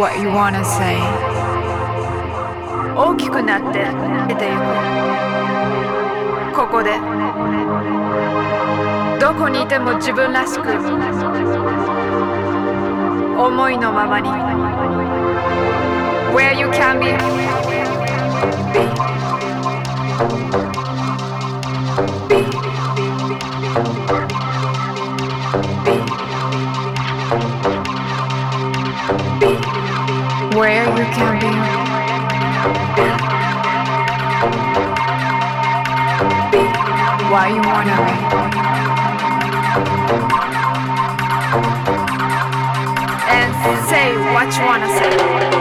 what you wanna say. 大きくなって出ていくここで。どこにいても自分らしく。思いのままに。Where you can be be. Where you can be. Be, why you wanna be. And say what you wanna say.